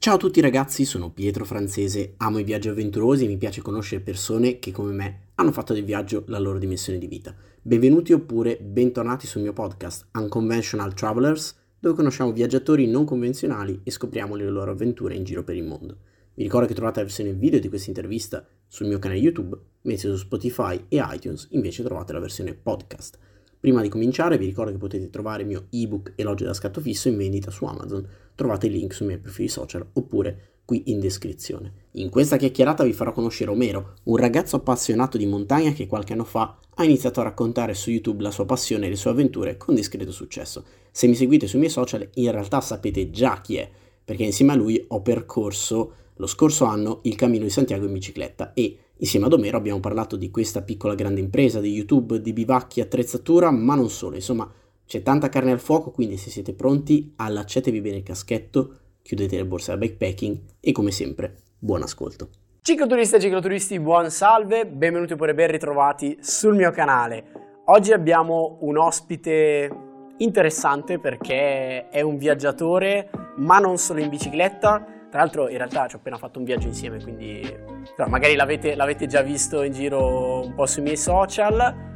Ciao a tutti ragazzi, sono Pietro Francese, amo i viaggi avventurosi e mi piace conoscere persone che come me hanno fatto del viaggio la loro dimensione di vita. Benvenuti oppure bentornati sul mio podcast Unconventional Travelers, dove conosciamo viaggiatori non convenzionali e scopriamo le loro avventure in giro per il mondo. Vi ricordo che trovate la versione video di questa intervista sul mio canale YouTube, mentre su Spotify e iTunes invece trovate la versione podcast. Prima di cominciare vi ricordo che potete trovare il mio ebook Elogio da scatto fisso in vendita su Amazon. Trovate il link sui miei profili social oppure qui in descrizione. In questa chiacchierata vi farò conoscere Omero, un ragazzo appassionato di montagna che qualche anno fa ha iniziato a raccontare su YouTube la sua passione e le sue avventure con discreto successo. Se mi seguite sui miei social in realtà sapete già chi è, perché insieme a lui ho percorso lo scorso anno il Cammino di Santiago in bicicletta e insieme ad Omero abbiamo parlato di questa piccola grande impresa, di YouTube, di bivacchi, attrezzatura, ma non solo, insomma c'è tanta carne al fuoco, quindi se siete pronti allacciatevi bene il caschetto, chiudete le borse da backpacking e come sempre buon ascolto. Cicloturisti e cicloturisti, buon salve, benvenuti oppure ben ritrovati sul mio canale. Oggi abbiamo un ospite interessante perché è un viaggiatore, ma non solo in bicicletta, tra l'altro in realtà ci ho appena fatto un viaggio insieme, quindi però, magari l'avete, l'avete, già visto in giro un po' sui miei social.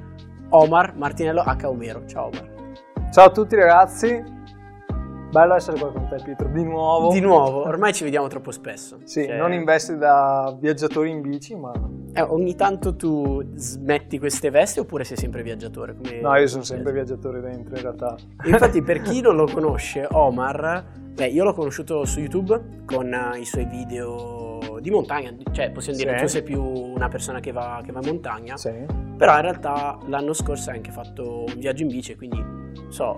Omar Martinello H. Omero. Ciao Omar. Ciao a tutti ragazzi, bello essere qua con te Pietro, di nuovo. Di nuovo, ormai ci vediamo troppo spesso. Sì, cioè... non in vesti da viaggiatori in bici, ma... Eh, ogni tanto tu smetti queste vesti oppure sei sempre viaggiatore? Come... No, io sono sempre viaggiatore dentro in realtà. Infatti per chi non lo conosce, Omar Beh, io l'ho conosciuto su YouTube con uh, i suoi video di montagna, cioè possiamo dire che tu sei più una persona che va, che va in montagna, sì. però in realtà l'anno scorso hai anche fatto un viaggio in bici, quindi so,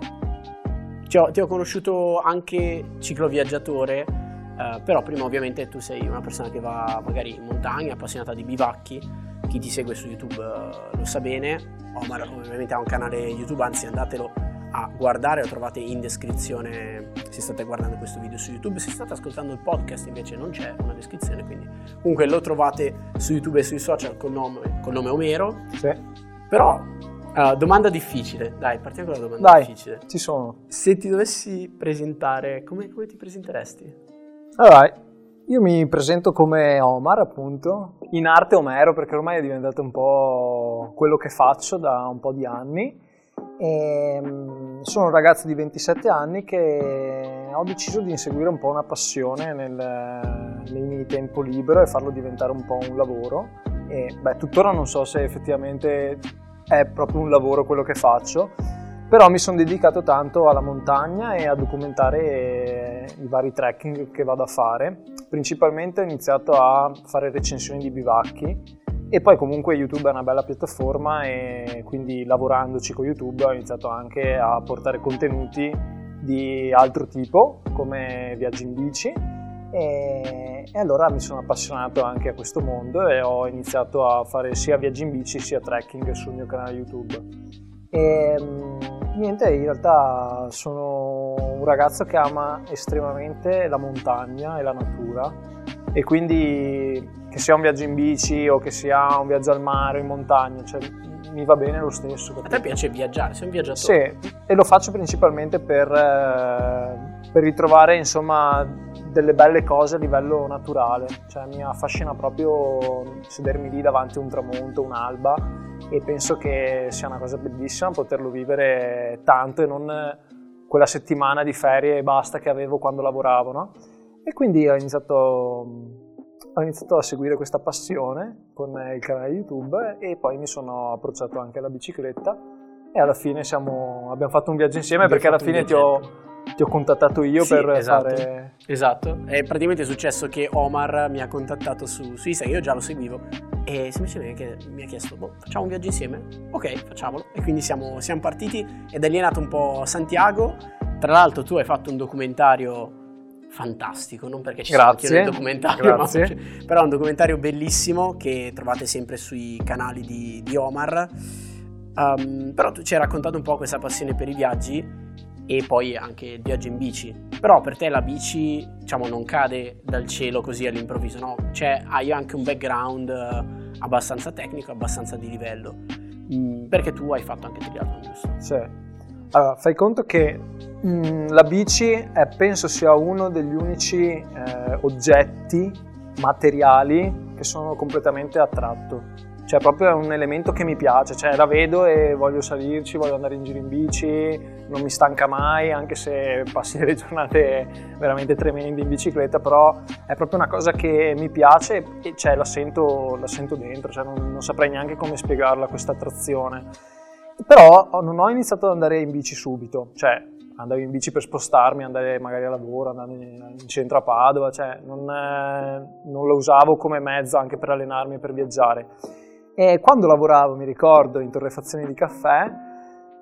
ti ho, ti ho conosciuto anche cicloviaggiatore, uh, però prima ovviamente tu sei una persona che va magari in montagna, appassionata di bivacchi, chi ti segue su YouTube uh, lo sa bene, Omar ovviamente ha un canale YouTube, anzi andatelo a guardare, lo trovate in descrizione se state guardando questo video su YouTube, se state ascoltando il podcast invece non c'è una descrizione, quindi comunque lo trovate su YouTube e sui social col nome, col nome Omero. Sì. Però, uh, domanda difficile, dai, partiamo con la domanda dai, difficile. ci sono. Se ti dovessi presentare, come, come ti presenteresti? Allora, io mi presento come Omar, appunto, in arte Omero, perché ormai è diventato un po' quello che faccio da un po' di anni. E, ehm, sono un ragazzo di 27 anni che ho deciso di inseguire un po' una passione nel, nei miei tempo libero e farlo diventare un po' un lavoro. E beh, tuttora non so se effettivamente è proprio un lavoro quello che faccio, però mi sono dedicato tanto alla montagna e a documentare i vari trekking che vado a fare. Principalmente ho iniziato a fare recensioni di bivacchi e poi comunque YouTube è una bella piattaforma e quindi lavorandoci con YouTube ho iniziato anche a portare contenuti di altro tipo come viaggi in bici e, e, allora mi sono appassionato anche a questo mondo e ho iniziato a fare sia viaggi in bici sia trekking sul mio canale YouTube. E, niente, in realtà sono un ragazzo che ama estremamente la montagna e la natura e quindi che sia un viaggio in bici o che sia un viaggio al mare, in montagna, cioè mi va bene lo stesso. A te piace viaggiare, sei un viaggiatore? Sì, e lo faccio principalmente per, eh, per ritrovare insomma delle belle cose a livello naturale, cioè mi affascina proprio sedermi lì davanti a un tramonto, un'alba e penso che sia una cosa bellissima poterlo vivere tanto e non quella settimana di ferie e basta che avevo quando lavoravo, no? E quindi ho iniziato ho iniziato a seguire questa passione con il canale YouTube e poi mi sono approcciato anche alla bicicletta e alla fine siamo, abbiamo fatto un viaggio insieme perché alla fine ti ho, ti ho, contattato io sì, per esatto, fare... Esatto, è praticamente successo che Omar mi ha contattato su, su Instagram, io già lo seguivo e semplicemente mi ha chiesto, boh, facciamo un viaggio insieme? Ok, facciamolo. E quindi siamo, siamo partiti ed è nato un po' Santiago. Tra l'altro tu hai fatto un documentario fantastico, non perché ci grazie, anche nel documentario. No? però è un documentario bellissimo che trovate sempre sui canali di, di Omar. Um, però tu ci hai raccontato un po' questa passione per i viaggi e poi anche il viaggio in bici. Però per te la bici, diciamo, non cade dal cielo così all'improvviso, no? Cioè hai anche un background eh, abbastanza tecnico, abbastanza di livello. Mm, perché tu hai fatto anche triathlon, giusto? Sì. Allora, fai conto che Mm, la bici è, penso sia uno degli unici eh, oggetti materiali che sono completamente attratto. Cioè, proprio è un elemento che mi piace, cioè la vedo e voglio salirci, voglio andare in giro in bici, non mi stanca mai, anche se passi delle giornate veramente tremende in bicicletta, però è proprio una cosa che mi piace e cioè, la, sento, la sento dentro, cioè, non, non saprei neanche come spiegarla questa attrazione. Però non ho iniziato ad andare in bici subito, cioè andavo in bici per spostarmi, andare magari a lavoro, andare in centro a Padova, cioè non, eh, non la usavo come mezzo anche per allenarmi e per viaggiare. E quando lavoravo, mi ricordo, in torrefazione di caffè,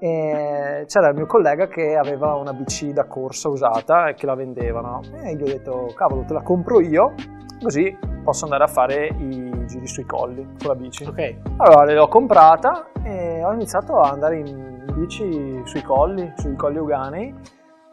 eh, c'era il mio collega che aveva una bici da corsa usata e che la vendevano. E gli ho detto, cavolo, te la compro io, così posso andare a fare i giri sui colli con la bici. Ok. Allora l'ho comprata e ho iniziato ad andare in bici sui colli, sui colli uganei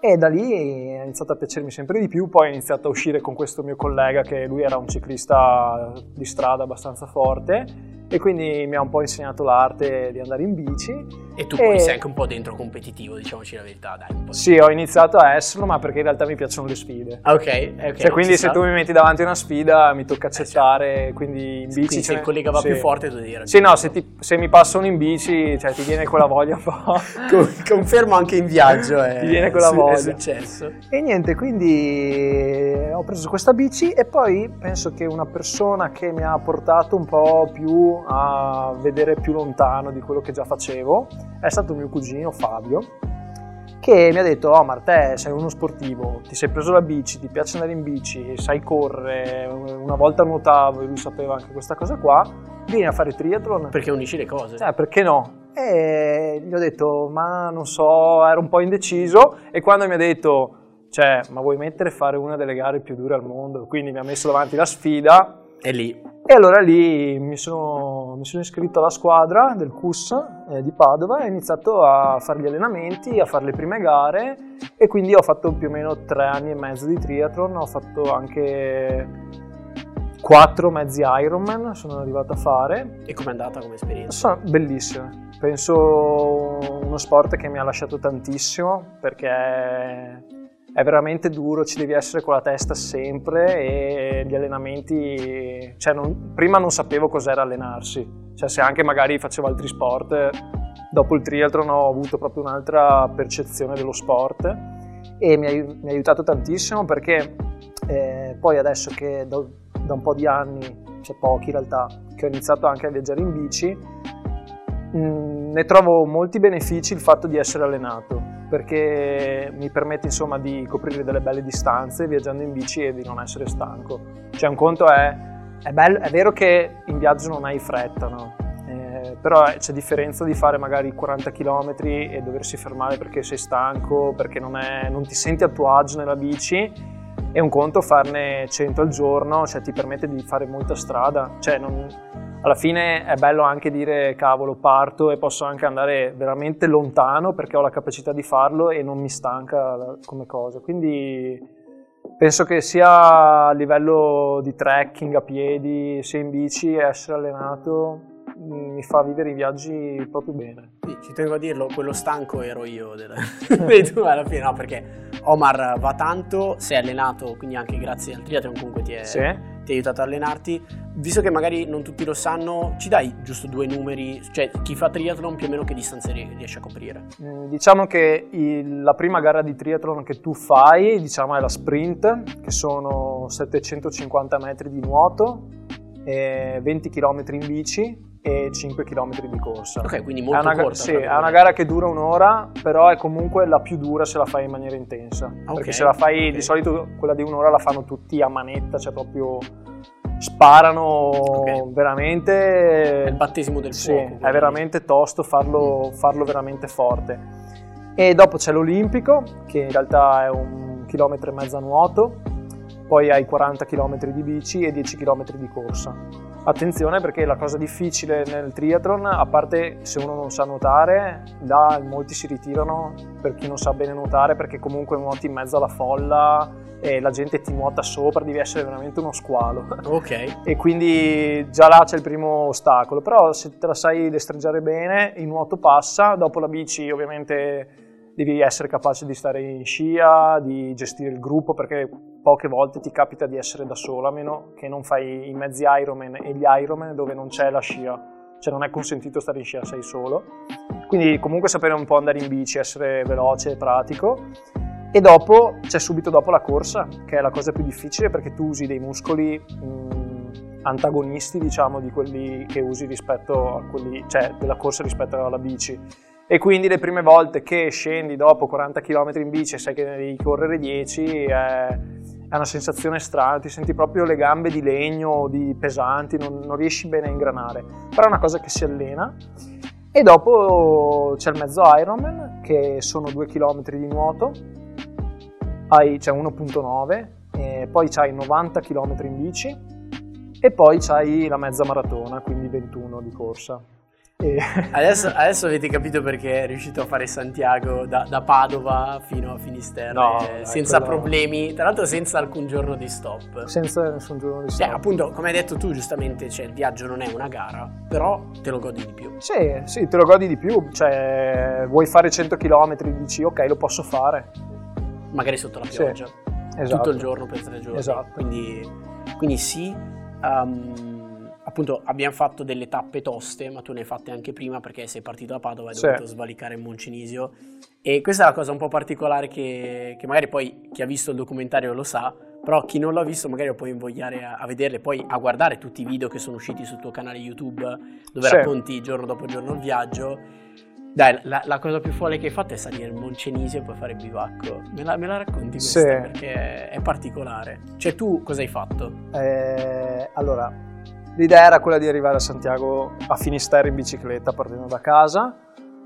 e da lì è iniziato a piacermi sempre di più, poi ho iniziato a uscire con questo mio collega che lui era un ciclista di strada abbastanza forte e quindi mi ha un po' insegnato l'arte di andare in bici. E tu poi e... sei anche un po' dentro competitivo, diciamoci la verità, dai. Sì, ho iniziato a esserlo, ma perché in realtà mi piacciono le sfide. Ok, ok. Cioè, quindi se tu mi metti davanti a una sfida mi tocca accettare, eh, certo. quindi in bici... Quindi se il collega va sì. più forte tu dire. Sì, no, se, ti, se, mi passano in bici, cioè ti viene quella voglia un po'... Confermo anche in viaggio, eh. Ti viene quella voglia. È successo. E niente, quindi ho preso questa bici e poi penso che una persona che mi ha portato un po' più a vedere più lontano di quello che già facevo è stato mio cugino Fabio che mi ha detto oh Marte sei uno sportivo ti sei preso la bici ti piace andare in bici sai correre una volta nuotavo e lui sapeva anche questa cosa qua vieni a fare triathlon. Perché unisci le cose. Cioè perché no? E gli ho detto ma non so ero un po' indeciso. E quando mi ha detto cioè ma vuoi mettere a fare una delle gare più dure al mondo? Quindi mi ha messo davanti la sfida. E lì? E allora lì mi sono, mi sono iscritto alla squadra del CUS eh, di Padova. E ho iniziato a fare gli allenamenti, a fare le prime gare. E quindi ho fatto più o meno tre anni e mezzo di triathlon, ho fatto anche quattro mezzi Ironman, sono arrivato a fare. E com'è andata come esperienza? Sono bellissime, penso uno sport che mi ha lasciato tantissimo perché è veramente duro, ci devi essere con la testa sempre e gli allenamenti, cioè non, prima non sapevo cos'era allenarsi, cioè se anche magari facevo altri sport, dopo il triathlon ho avuto proprio un'altra percezione dello sport e mi ha, mi ha aiutato tantissimo perché eh, poi adesso che da, da un po' di anni, cioè pochi in realtà, che ho iniziato anche a viaggiare in bici, mh, mm, ne trovo molti benefici il fatto di essere allenato perché mi permette insomma di coprire delle belle distanze viaggiando in bici e di non essere stanco. Cioè un conto è, è, bello, è vero che in viaggio non hai fretta, no? eh, però c'è differenza di fare magari 40 km e doversi fermare perché sei stanco, perché non, è, non ti senti a tuo agio nella bici e un conto farne 100 al giorno, cioè ti permette di fare molta strada. Cioè non, alla fine è bello anche dire cavolo parto e posso anche andare veramente lontano perché ho la capacità di farlo e non mi stanca come cosa. Quindi penso che sia a livello di trekking a piedi, sia in bici, essere allenato mi fa vivere i viaggi proprio bene. Sì, ci tengo a dirlo, quello stanco ero io della... tu alla fine, no, perché Omar va tanto, sei allenato, quindi anche grazie al triathlon comunque ti è, sì. ti è aiutato ad allenarti. Visto che magari non tutti lo sanno, ci dai giusto due numeri, cioè chi fa triathlon più o meno che distanze riesce a coprire? Mm, diciamo che il, la prima gara di triathlon che tu fai, diciamo è la sprint, che sono 750 metri di nuoto, e 20 km in bici e 5 km di corsa. Ok, quindi molto è una, corta. Sì, è una gara che dura un'ora, però è comunque la più dura se la fai in maniera intensa. Okay, perché se la fai, okay. di solito quella di un'ora la fanno tutti a manetta, cioè proprio sparano okay. veramente. È il battesimo del sì, fuoco. È veramente tosto farlo, mm. farlo veramente forte. E dopo c'è l'Olimpico, che in realtà è un chilometro e mezzo a nuoto, poi hai 40 km di bici e 10 km di corsa Attenzione perché la cosa difficile nel triathlon, a parte se uno non sa nuotare, là molti si ritirano per chi non sa bene nuotare perché comunque nuoti in mezzo alla folla e la gente ti nuota sopra, devi essere veramente uno squalo. Ok. e quindi già là c'è il primo ostacolo, però se te la sai destreggiare bene, il nuoto passa, dopo la bici ovviamente devi essere capace di stare in scia, di gestire il gruppo, perché poche volte ti capita di essere da solo, a meno che non fai i mezzi Ironman e gli Ironman dove non c'è la scia, cioè non è consentito stare in scia, sei solo. Quindi comunque sapere un po' andare in bici, essere veloce e pratico. E dopo c'è subito dopo la corsa, che è la cosa più difficile perché tu usi dei muscoli mh, antagonisti, diciamo, di quelli che usi rispetto a quelli, cioè della corsa rispetto alla bici e quindi le prime volte che scendi dopo 40 km in bici e sai che devi correre 10 è, è una sensazione strana, ti senti proprio le gambe di legno, di pesanti, non, non riesci bene a ingranare, però è una cosa che si allena. E dopo c'è il mezzo Ironman, che sono 2 km di nuoto, hai, c'è 1.9, poi c'hai 90 km in bici e poi c'hai la mezza maratona, quindi 21 di corsa. E... Adesso, adesso, avete capito perché è riuscito a fare Santiago da, da Padova fino a Finisterre no, eh, senza quello... problemi, tra l'altro senza alcun giorno di stop. Senza nessun giorno di cioè, stop. Cioè, appunto, come hai detto tu giustamente, cioè, il viaggio non è una gara, però te lo godi di più. Sì, sì, te lo godi di più. Cioè, vuoi fare 100 km, dici ok, lo posso fare. Magari sotto la pioggia. Sì, esatto. Tutto il giorno per tre giorni. Esatto. Quindi, quindi sì. Um, appunto abbiamo fatto delle tappe toste, ma tu ne hai fatte anche prima perché sei partito da Padova e hai dovuto svalicare in Moncenisio. E questa è la cosa un po' particolare che, che, magari poi chi ha visto il documentario lo sa, però chi non l'ha visto magari lo può invogliare a, a vederle, poi a guardare tutti i video che sono usciti sul tuo canale YouTube dove sì. racconti giorno dopo giorno il viaggio. Dai, la, la, cosa più folle che hai fatto è salire il Moncenisio e poi fare il bivacco. Me la, me la racconti questa? Sì. Perché è, è, particolare. Cioè, tu cosa hai fatto? Eh, allora, L'idea era quella di arrivare a Santiago a Finisterre in bicicletta partendo da casa.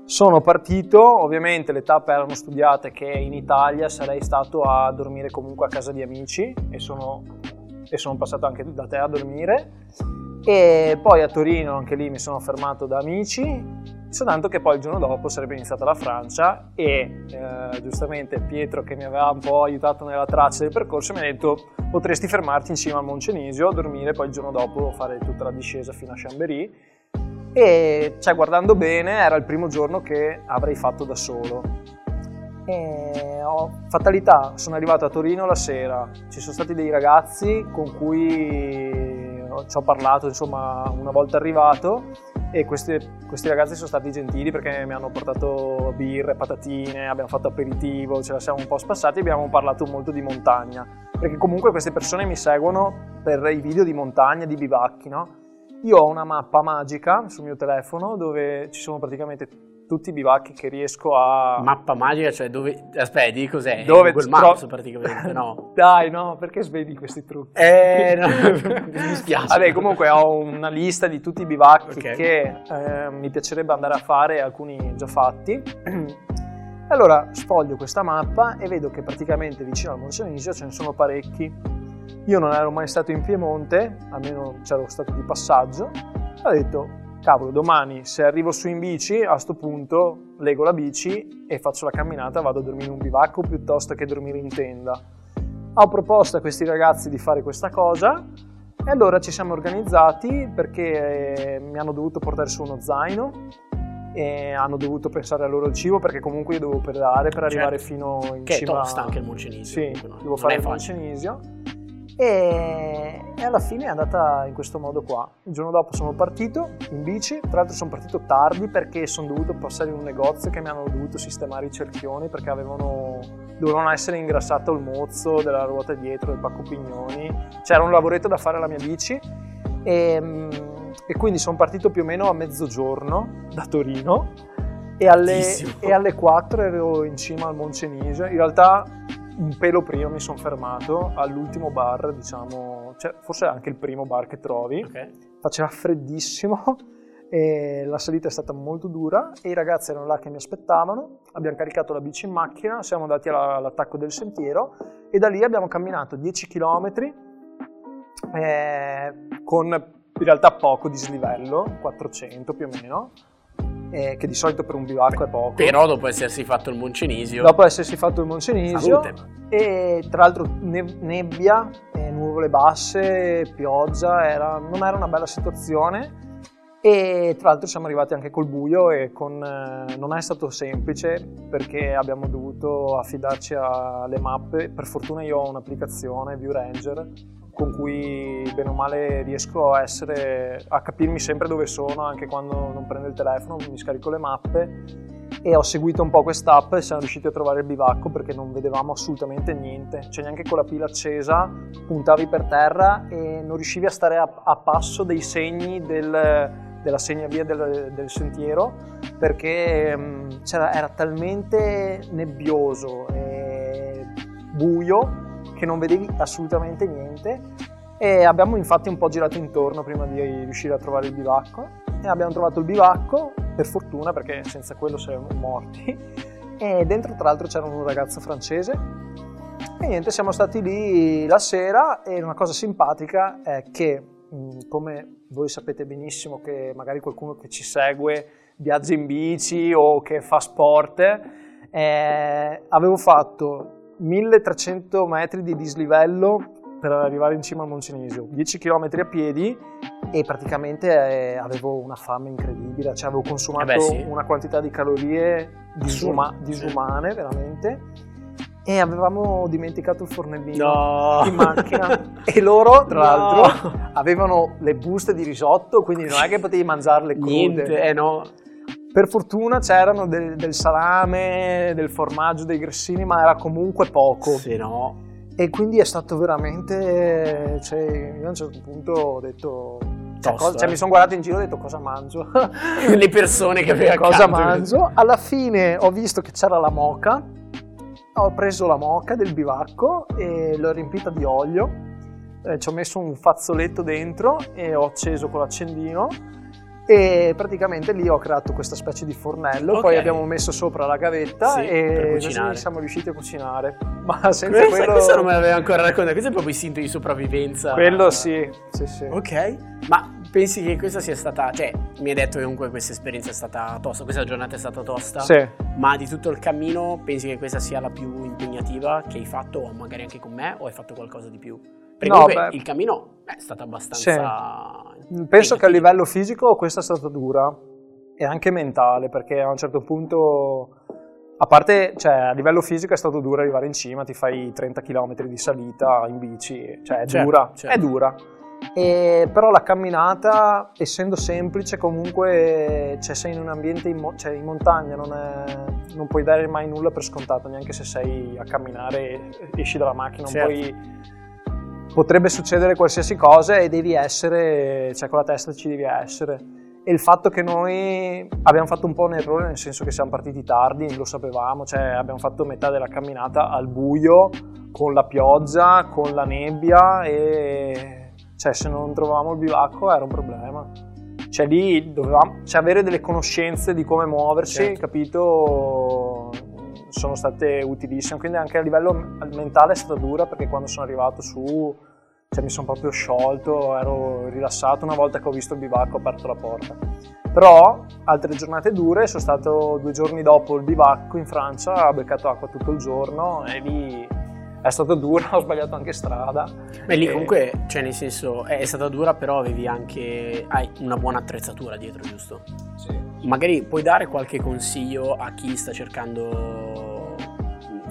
Sono partito, ovviamente le tappe erano studiate che in Italia sarei stato a dormire comunque a casa di amici e sono, e sono passato anche da te a dormire. E poi a Torino, anche lì mi sono fermato da amici soltanto che poi il giorno dopo sarebbe iniziata la Francia e eh, giustamente Pietro che mi aveva un po' aiutato nella traccia del percorso mi ha detto potresti fermarti insieme al Moncenisio, dormire poi il giorno dopo fare tutta la discesa fino a Chambéry e cioè guardando bene era il primo giorno che avrei fatto da solo. E ho fatalità, sono arrivato a Torino la sera, ci sono stati dei ragazzi con cui ci ho parlato insomma una volta arrivato e questi, questi, ragazzi sono stati gentili perché mi hanno portato birre, patatine, abbiamo fatto aperitivo, ce la siamo un po' spassati e abbiamo parlato molto di montagna, perché comunque queste persone mi seguono per i video di montagna, di bivacchi, no? Io ho una mappa magica sul mio telefono dove ci sono praticamente tutti i bivacchi che riesco a... Mappa magica, cioè dove... Aspetta, di cos'è? Dove Google Maps tro... praticamente, no? Dai, no, perché svedi questi trucchi? Eh, no, mi spiace. Vabbè, comunque ho una lista di tutti i bivacchi okay. che eh, mi piacerebbe andare a fare, alcuni già fatti. Allora sfoglio questa mappa e vedo che praticamente vicino al Moncenisio ce ne sono parecchi. Io non ero mai stato in Piemonte, almeno c'ero stato di passaggio, ho detto cavolo, domani se arrivo su in bici, a questo punto lego la bici e faccio la camminata, vado a dormire in un bivacco piuttosto che dormire in tenda. Ho proposto a questi ragazzi di fare questa cosa e allora ci siamo organizzati perché eh, mi hanno dovuto portare su uno zaino e hanno dovuto pensare al loro cibo perché comunque io dovevo pedalare per arrivare certo. fino in che cima. Che tosta anche il Moncenisio. Sì, no? devo fare il Moncenisio e, alla fine è andata in questo modo qua. Il giorno dopo sono partito in bici, tra l'altro sono partito tardi perché sono dovuto passare in un negozio che mi hanno dovuto sistemare i cerchioni perché avevano, dovevano essere ingrassato il mozzo della ruota dietro, del pacco pignoni. C'era un lavoretto da fare alla mia bici e, e quindi sono partito più o meno a mezzogiorno da Torino e alle, e alle 4 ero in cima al Moncenisio. In realtà un pelo prima mi sono fermato all'ultimo bar, diciamo, cioè, forse anche il primo bar che trovi. Okay. Faceva freddissimo e la salita è stata molto dura e i ragazzi erano là che mi aspettavano. Abbiamo caricato la bici in macchina, siamo andati all'attacco del sentiero e da lì abbiamo camminato 10 km eh, con in realtà poco dislivello, 400 più o meno eh, che di solito per un bivacco è poco. Però dopo essersi fatto il Moncenisio. Dopo essersi fatto il Moncenisio. Salute. E tra l'altro nebbia, nuvole basse, pioggia, era, non era una bella situazione. E tra l'altro siamo arrivati anche col buio e con, eh, non è stato semplice perché abbiamo dovuto affidarci alle mappe. Per fortuna io ho un'applicazione, View Ranger, con cui bene o male riesco a, essere, a capirmi sempre dove sono, anche quando non prendo il telefono, mi scarico le mappe. E ho seguito un po' quest'app e siamo riusciti a trovare il bivacco perché non vedevamo assolutamente niente, cioè neanche con la pila accesa puntavi per terra e non riuscivi a stare a, a passo dei segni del, della segnavia del, del sentiero perché mh, era talmente nebbioso e buio che non vedevi assolutamente niente. E abbiamo infatti un po' girato intorno prima di riuscire a trovare il bivacco. E abbiamo trovato il bivacco per fortuna perché senza quello saremmo morti. E dentro tra l'altro c'era un ragazzo francese. E niente siamo stati lì la sera e una cosa simpatica è che come voi sapete benissimo che magari qualcuno che ci segue viaggia in bici o che fa sport eh, avevo fatto 1300 metri di dislivello per arrivare in cima al Moncenisio, 10 km a piedi e praticamente eh, avevo una fame incredibile, cioè avevo consumato eh beh, sì. una quantità di calorie disuma- disumane veramente e avevamo dimenticato il fornellino no. in macchina e loro tra no. l'altro avevano le buste di risotto quindi non è che potevi mangiarle crude niente eh no per fortuna c'erano del, del, salame, del formaggio, dei grissini, ma era comunque poco. Se no. E quindi è stato veramente. Cioè, io a un certo punto ho detto. Cioè, Tosto, cosa, cioè, eh. mi sono guardato in giro e ho detto cosa mangio. Le persone che avevano Cosa mangio? Alla fine ho visto che c'era la moca. Ho preso la moca del bivacco e l'ho riempita di olio. Eh, ci ho messo un fazzoletto dentro e ho acceso con l'accendino e praticamente lì ho creato questa specie di fornello, okay. poi abbiamo messo sopra la gavetta sì, e siamo riusciti a cucinare. Ma senza questa, quello... Questo non me l'aveva ancora raccontato, questo è proprio istinto di sopravvivenza. Quello sì, sì, sì. Ok, ma pensi che questa sia stata, cioè mi hai detto che comunque questa esperienza è stata tosta, questa giornata è stata tosta? Sì. Ma di tutto il cammino pensi che questa sia la più impegnativa che hai fatto, o magari anche con me, o hai fatto qualcosa di più? Perché no, comunque il cammino è stato abbastanza... Sì. Penso che a livello fisico questa è stata dura e anche mentale, perché a un certo punto, a parte, cioè a livello fisico è stato duro arrivare in cima, ti fai 30 km di salita in bici, cioè è certo, dura, certo. è dura. E, però la camminata, essendo semplice, comunque cioè, sei in un ambiente in, mo- cioè, in montagna, non, è, non, puoi dare mai nulla per scontato, neanche se sei a camminare, esci dalla macchina, non certo. puoi potrebbe succedere qualsiasi cosa e devi essere, cioè con la testa ci devi essere. E il fatto che noi abbiamo fatto un po' un errore, nel senso che siamo partiti tardi, lo sapevamo, cioè abbiamo fatto metà della camminata al buio, con la pioggia, con la nebbia e cioè se non trovavamo il bivacco era un problema. Cioè lì dovevamo cioè, avere delle conoscenze di come muoversi, certo. capito? Sono state utilissime, quindi anche a livello mentale è stata dura perché quando sono arrivato su cioè, mi sono proprio sciolto, ero rilassato una volta che ho visto il bivacco ho aperto la porta. Però altre giornate dure, sono stato due giorni dopo il bivacco in Francia, ho beccato acqua tutto il giorno e lì è stata dura, ho sbagliato anche strada. Beh, lì e... comunque, cioè nel senso, è stata dura, però avevi anche hai una buona attrezzatura dietro, giusto? Sì. Magari puoi dare qualche consiglio a chi sta cercando...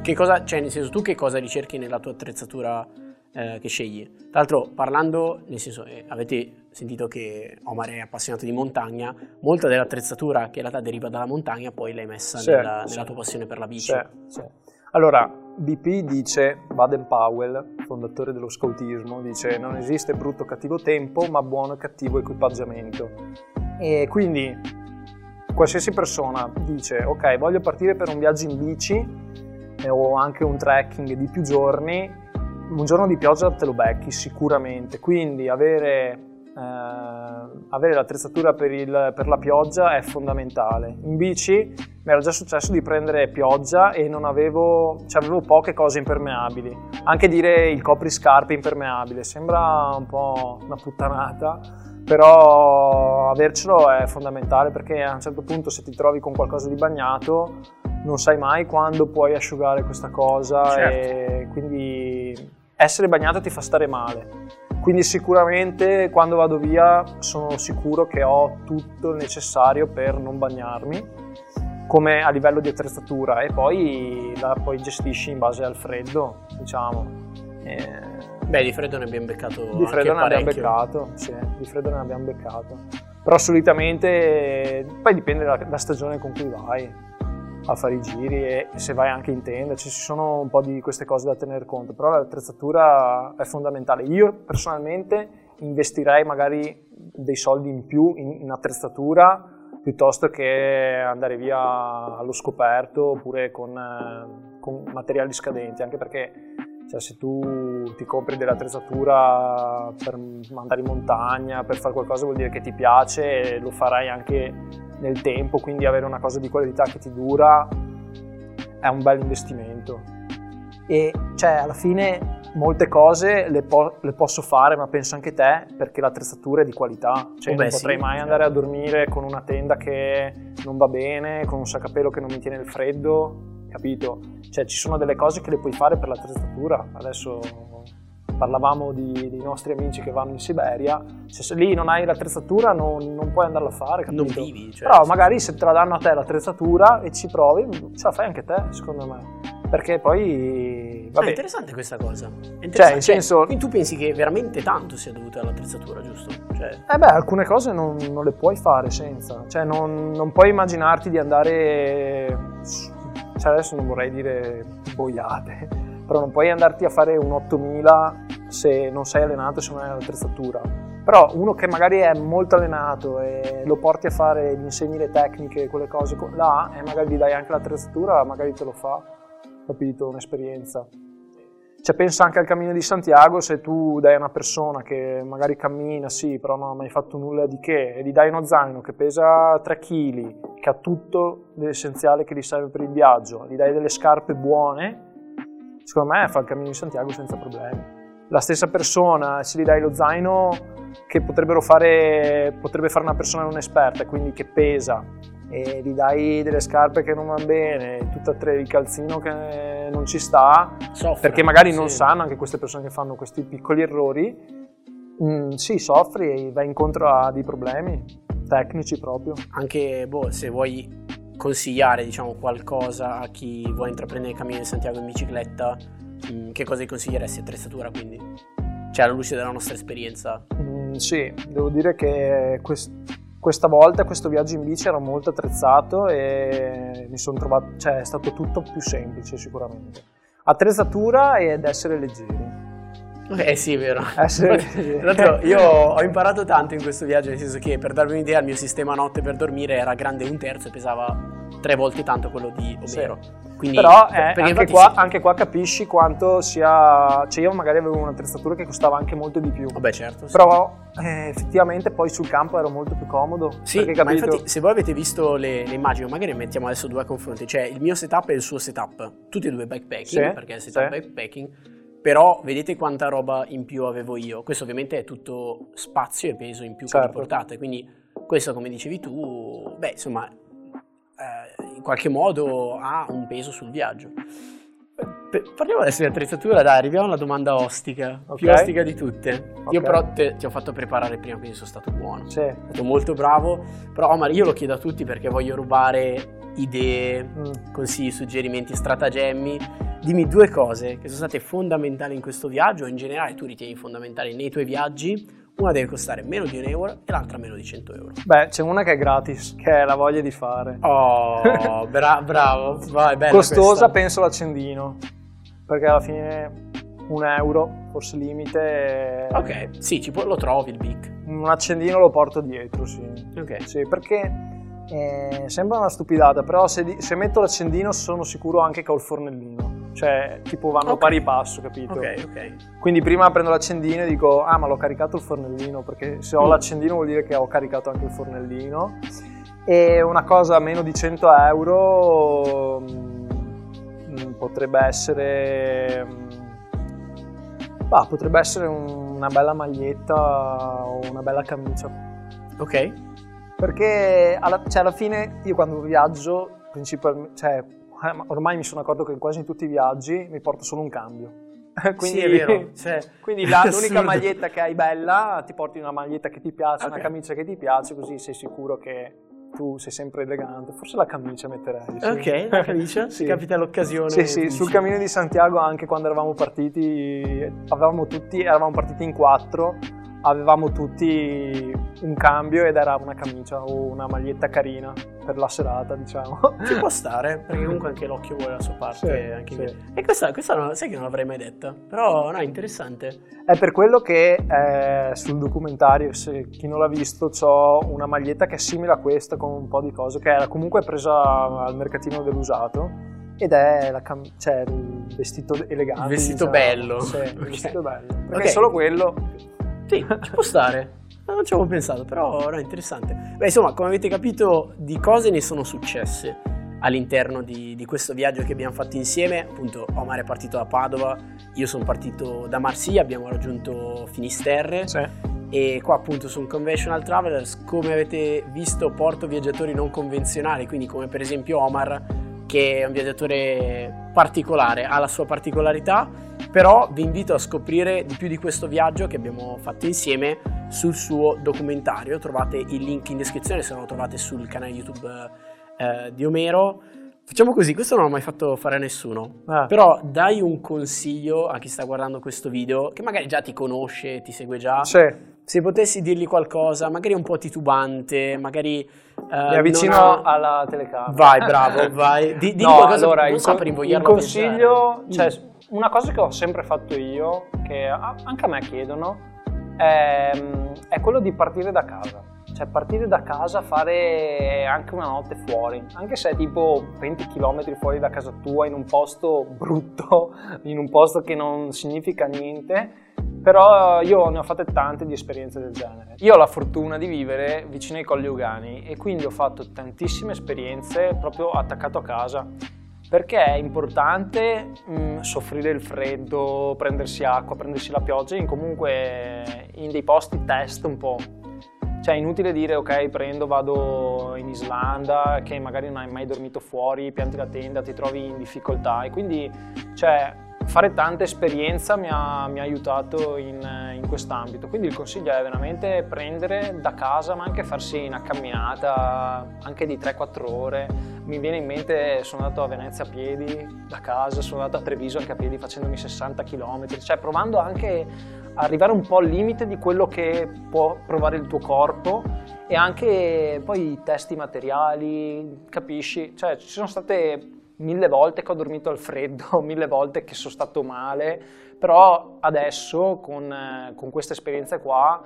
Che cosa, cioè nel senso, tu che cosa ricerchi nella tua attrezzatura eh, che scegli? Tra l'altro, parlando, nel senso, eh, avete sentito che Omar è appassionato di montagna, molta dell'attrezzatura che in realtà deriva dalla montagna poi l'hai messa sì, nella, sì. nella, tua passione per la bici. Sì. Allora, BP dice, Baden Powell, fondatore dello scoutismo, dice non esiste brutto cattivo tempo, ma buono e cattivo equipaggiamento. E quindi qualsiasi persona dice ok, voglio partire per un viaggio in bici o anche un trekking di più giorni, un giorno di pioggia te lo becchi sicuramente, quindi avere eh, avere l'attrezzatura per, il, per, la pioggia è fondamentale. In bici mi era già successo di prendere pioggia e non avevo, cioè avevo poche cose impermeabili. Anche dire il copriscarpe impermeabile sembra un po' una puttanata, però avercelo è fondamentale perché a un certo punto se ti trovi con qualcosa di bagnato non sai mai quando puoi asciugare questa cosa certo. e quindi essere bagnato ti fa stare male Quindi sicuramente quando vado via sono sicuro che ho tutto il necessario per non bagnarmi, come a livello di attrezzatura, e poi la poi gestisci in base al freddo, diciamo. Eh, Beh, di freddo ne abbiamo beccato Di freddo ne abbiamo beccato, sì, di freddo ne abbiamo beccato. Però solitamente, poi dipende dalla stagione con cui vai a fare i giri e se vai anche in tenda, ci sono un po' di queste cose da tenere conto, però l'attrezzatura è fondamentale. Io personalmente investirei magari dei soldi in più in, in attrezzatura piuttosto che andare via allo scoperto oppure con, eh, con materiali scadenti, anche perché cioè, se tu ti compri dell'attrezzatura per andare in montagna, per fare qualcosa vuol dire che ti piace e lo farai anche nel tempo, quindi avere una cosa di qualità che ti dura è un bel investimento. E cioè, alla fine molte cose le, po- le, posso fare, ma penso anche te, perché l'attrezzatura è di qualità. Cioè, oh non potrei sì, mai certo. andare a dormire con una tenda che non va bene, con un pelo che non mi tiene il freddo, capito? Cioè, ci sono delle cose che le puoi fare per l'attrezzatura. Adesso parlavamo di, dei nostri amici che vanno in Siberia, se lì non hai l'attrezzatura non, non puoi andarla a fare, capito? Non vivi, cioè, Però magari se te la danno a te l'attrezzatura e ci provi, ce la fai anche te, secondo me. Perché poi... Vabbè. Ah, è interessante questa cosa. Interessante. Cioè, in senso... Cioè, quindi tu pensi che veramente tanto sia dovuto all'attrezzatura, giusto? Cioè... Eh beh, alcune cose non, non le puoi fare senza. Cioè, non, non puoi immaginarti di andare... Cioè, adesso non vorrei dire boiate, però non puoi andarti a fare un 8000 se non sei allenato se non hai l'attrezzatura. Però uno che magari è molto allenato e lo porti a fare, gli insegni le tecniche, quelle cose là, e magari gli dai anche l'attrezzatura, magari te lo fa, capito, un'esperienza. Cioè pensa anche al cammino di Santiago, se tu dai a una persona che magari cammina, sì, però non ha mai fatto nulla di che, e gli dai uno zaino che pesa 3 kg, che ha tutto l'essenziale che gli serve per il viaggio, gli dai delle scarpe buone, secondo me fa il cammino di Santiago senza problemi. La stessa persona, se gli dai lo zaino che fare, potrebbe fare una persona non esperta, quindi che pesa, e gli dai delle scarpe che non vanno bene, tutto tre il calzino che non ci sta, soffre, perché magari sì. non sanno anche queste persone che fanno questi piccoli errori, mm, sì, soffri e vai incontro a dei problemi tecnici proprio. Anche boh, se vuoi consigliare diciamo, qualcosa a chi vuole intraprendere il cammino di Santiago in bicicletta, Mm, che cosa gli consiglieresti attrezzatura quindi? Cioè alla luce della nostra esperienza. Mm, sì, devo dire che quest- questa volta questo viaggio in bici era molto attrezzato e mi sono trovato, cioè è stato tutto più semplice sicuramente. Attrezzatura ed essere leggeri. Eh sì, vero. Tra l'altro io ho imparato tanto in questo viaggio, nel senso che per darvi un'idea il mio sistema notte per dormire era grande un terzo e pesava tre volte tanto quello di Omero. Sì. Quindi, Però eh, anche, qua, sì. anche, qua, capisci quanto sia... Cioè io magari avevo un'attrezzatura che costava anche molto di più. Vabbè certo. Sì. Però eh, effettivamente poi sul campo ero molto più comodo. Sì, perché, ma infatti se voi avete visto le, le, immagini, magari mettiamo adesso due a confronti. Cioè il mio setup e il suo setup. Tutti e due bikepacking, sì, perché è il setup sì. bikepacking. Però vedete quanta roba in più avevo io. Questo ovviamente è tutto spazio e peso in più certo. che portate. Quindi questo come dicevi tu, beh insomma in qualche modo ha un peso sul viaggio. Parliamo adesso di attrezzatura, dai, arriviamo alla domanda ostica, okay. più ostica di tutte. Okay. Io però te, ti ho fatto preparare prima, quindi sono stato buono. Sì. Sono stato molto bravo, però Omar io lo chiedo a tutti perché voglio rubare idee, mm. consigli, suggerimenti, stratagemmi. Dimmi due cose che sono state fondamentali in questo viaggio, o in generale tu ritieni fondamentali nei tuoi viaggi, una deve costare meno di un euro e l'altra meno di 100 euro. Beh, c'è una che è gratis, che è la voglia di fare. Oh, bra- bravo, vai, bella Costosa questa. penso l'accendino, perché alla fine un euro, forse limite. Ok, sì, può, lo trovi il BIC. Un accendino lo porto dietro, sì. Ok. Sì, perché eh, sembra una stupidata, però se, di- se, metto l'accendino sono sicuro anche che ho il fornellino. Cioè, tipo vanno okay. pari passo, capito? Ok, ok. Quindi prima prendo l'accendino e dico, ah ma l'ho caricato il fornellino, perché se ho mm. l'accendino vuol dire che ho caricato anche il fornellino. E una cosa a meno di 100 euro mh, mm, potrebbe essere... Mh, mm, bah, potrebbe essere un, una bella maglietta o una bella camicia. Ok perché alla, cioè alla fine io quando viaggio, principalmente, cioè, ormai mi sono accorto che quasi in tutti i viaggi mi porto solo un cambio. quindi, sì, è vero. Cioè, quindi la, l'unica maglietta che hai bella, ti porti una maglietta che ti piace, okay. una camicia che ti piace, così sei sicuro che tu sei sempre elegante. Forse la camicia metterei. Sì. Ok, la camicia? sì. capita l'occasione. Sì, sì, sul cammino di Santiago anche quando eravamo partiti, avevamo tutti, eravamo partiti in quattro avevamo tutti un cambio ed era una camicia o una maglietta carina per la serata, diciamo. Ci può stare, perché comunque anche l'occhio vuole la sua parte. Sì, sì. E questa, questa non, sai che non l'avrei mai detta, però no, è interessante. È per quello che eh, sul documentario, se chi non l'ha visto, ho una maglietta che è simile a questa con un po' di cose, che era comunque presa al mercatino dell'usato ed è cam- cioè, il vestito elegante. Il vestito diciamo. bello. Sì, okay. il vestito bello. Perché okay. solo quello sì, ci può stare. Non ci avevo pensato, però era interessante. Beh, insomma, come avete capito, di cose ne sono successe all'interno di, di, questo viaggio che abbiamo fatto insieme. Appunto, Omar è partito da Padova, io sono partito da Marsiglia, abbiamo raggiunto Finisterre. Sì. E qua appunto su un Conventional Travelers, come avete visto, porto viaggiatori non convenzionali, quindi come per esempio Omar, che è un viaggiatore particolare, ha la sua particolarità però vi invito a scoprire di più di questo viaggio che abbiamo fatto insieme sul suo documentario. Trovate il link in descrizione se non lo trovate sul canale YouTube eh, di Omero. Facciamo così, questo non l'ho mai fatto fare a nessuno, ah. però dai un consiglio a chi sta guardando questo video, che magari già ti conosce, ti segue già. Sì. Se potessi dirgli qualcosa, magari un po' titubante, magari... Eh, Mi avvicino ha... alla telecamera. Vai, bravo, vai. Di, di no, qualcosa allora, non il, so per il consiglio, cioè, mm una cosa che ho sempre fatto io, che anche a me chiedono, è, è quello di partire da casa. Cioè partire da casa, fare anche una notte fuori, anche se è tipo 20 km fuori da casa tua in un posto brutto, in un posto che non significa niente, però io ne ho fatte tante di esperienze del genere. Io ho la fortuna di vivere vicino ai Colli Ugani e quindi ho fatto tantissime esperienze proprio attaccato a casa perché è importante mh, mm, soffrire il freddo, prendersi acqua, prendersi la pioggia in comunque in dei posti test un po'. Cioè è inutile dire ok prendo, vado in Islanda che magari non hai mai dormito fuori, pianti la tenda, ti trovi in difficoltà e quindi cioè, fare tanta esperienza mi ha, mi ha aiutato in, in quest'ambito. Quindi il consiglio è veramente prendere da casa, ma anche farsi una camminata anche di 3-4 ore. Mi viene in mente, sono andato a Venezia a piedi da casa, sono andato a Treviso anche a piedi facendomi 60 km, cioè provando anche a arrivare un po' al limite di quello che può provare il tuo corpo e anche poi testi materiali, capisci? Cioè ci sono state mille volte che ho dormito al freddo, mille volte che sono stato male, però adesso con, eh, con queste esperienze qua,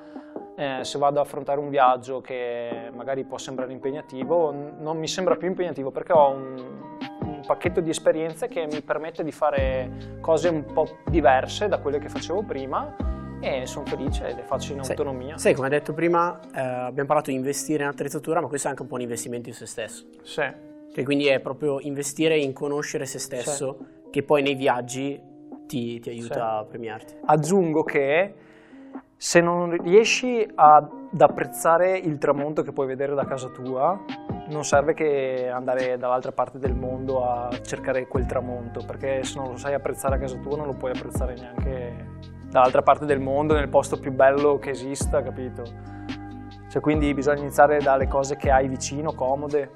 eh, se vado ad affrontare un viaggio che magari può sembrare impegnativo, non mi sembra più impegnativo perché ho un, un pacchetto di esperienze che mi permette di fare cose un po' diverse da quelle che facevo prima e sono felice e le faccio in autonomia. Sai, come hai detto prima, eh, abbiamo parlato di investire in attrezzatura, ma questo è anche un po' un investimento in se stesso. Sì. Che quindi è proprio investire in conoscere se stesso, sì. che poi nei viaggi ti, ti aiuta sì. a premiarti. Aggiungo che se non riesci ad apprezzare il tramonto che puoi vedere da casa tua, non serve che andare dall'altra parte del mondo a cercare quel tramonto, perché se non lo sai apprezzare a casa tua non lo puoi apprezzare neanche dall'altra parte del mondo, nel posto più bello che esista, capito? Cioè, quindi bisogna iniziare dalle cose che hai vicino, comode,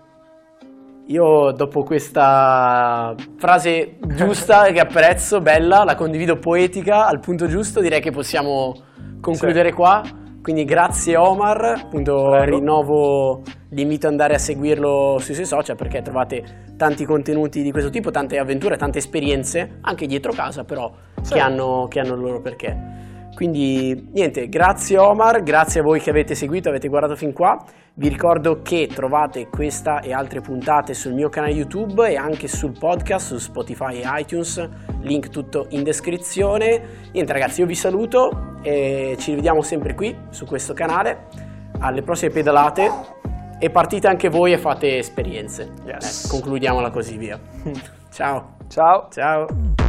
io dopo questa frase giusta che apprezzo, bella, la condivido poetica al punto giusto, direi che possiamo concludere sì. qua. Quindi grazie Omar, appunto Prego. rinnovo l'invito ad andare a seguirlo sui suoi social perché trovate tanti contenuti di questo tipo, tante avventure, tante esperienze, anche dietro casa però, sì. che, hanno, che hanno il loro perché. Quindi niente, grazie Omar, grazie a voi che avete seguito, avete guardato fin qua. Vi ricordo che trovate questa e altre puntate sul mio canale YouTube e anche sul podcast su Spotify e iTunes, link tutto in descrizione. Niente ragazzi, io vi saluto e ci rivediamo sempre qui su questo canale. Alle prossime pedalate e partite anche voi e fate esperienze. Yes. Eh, concludiamola così via. Ciao. Ciao. Ciao.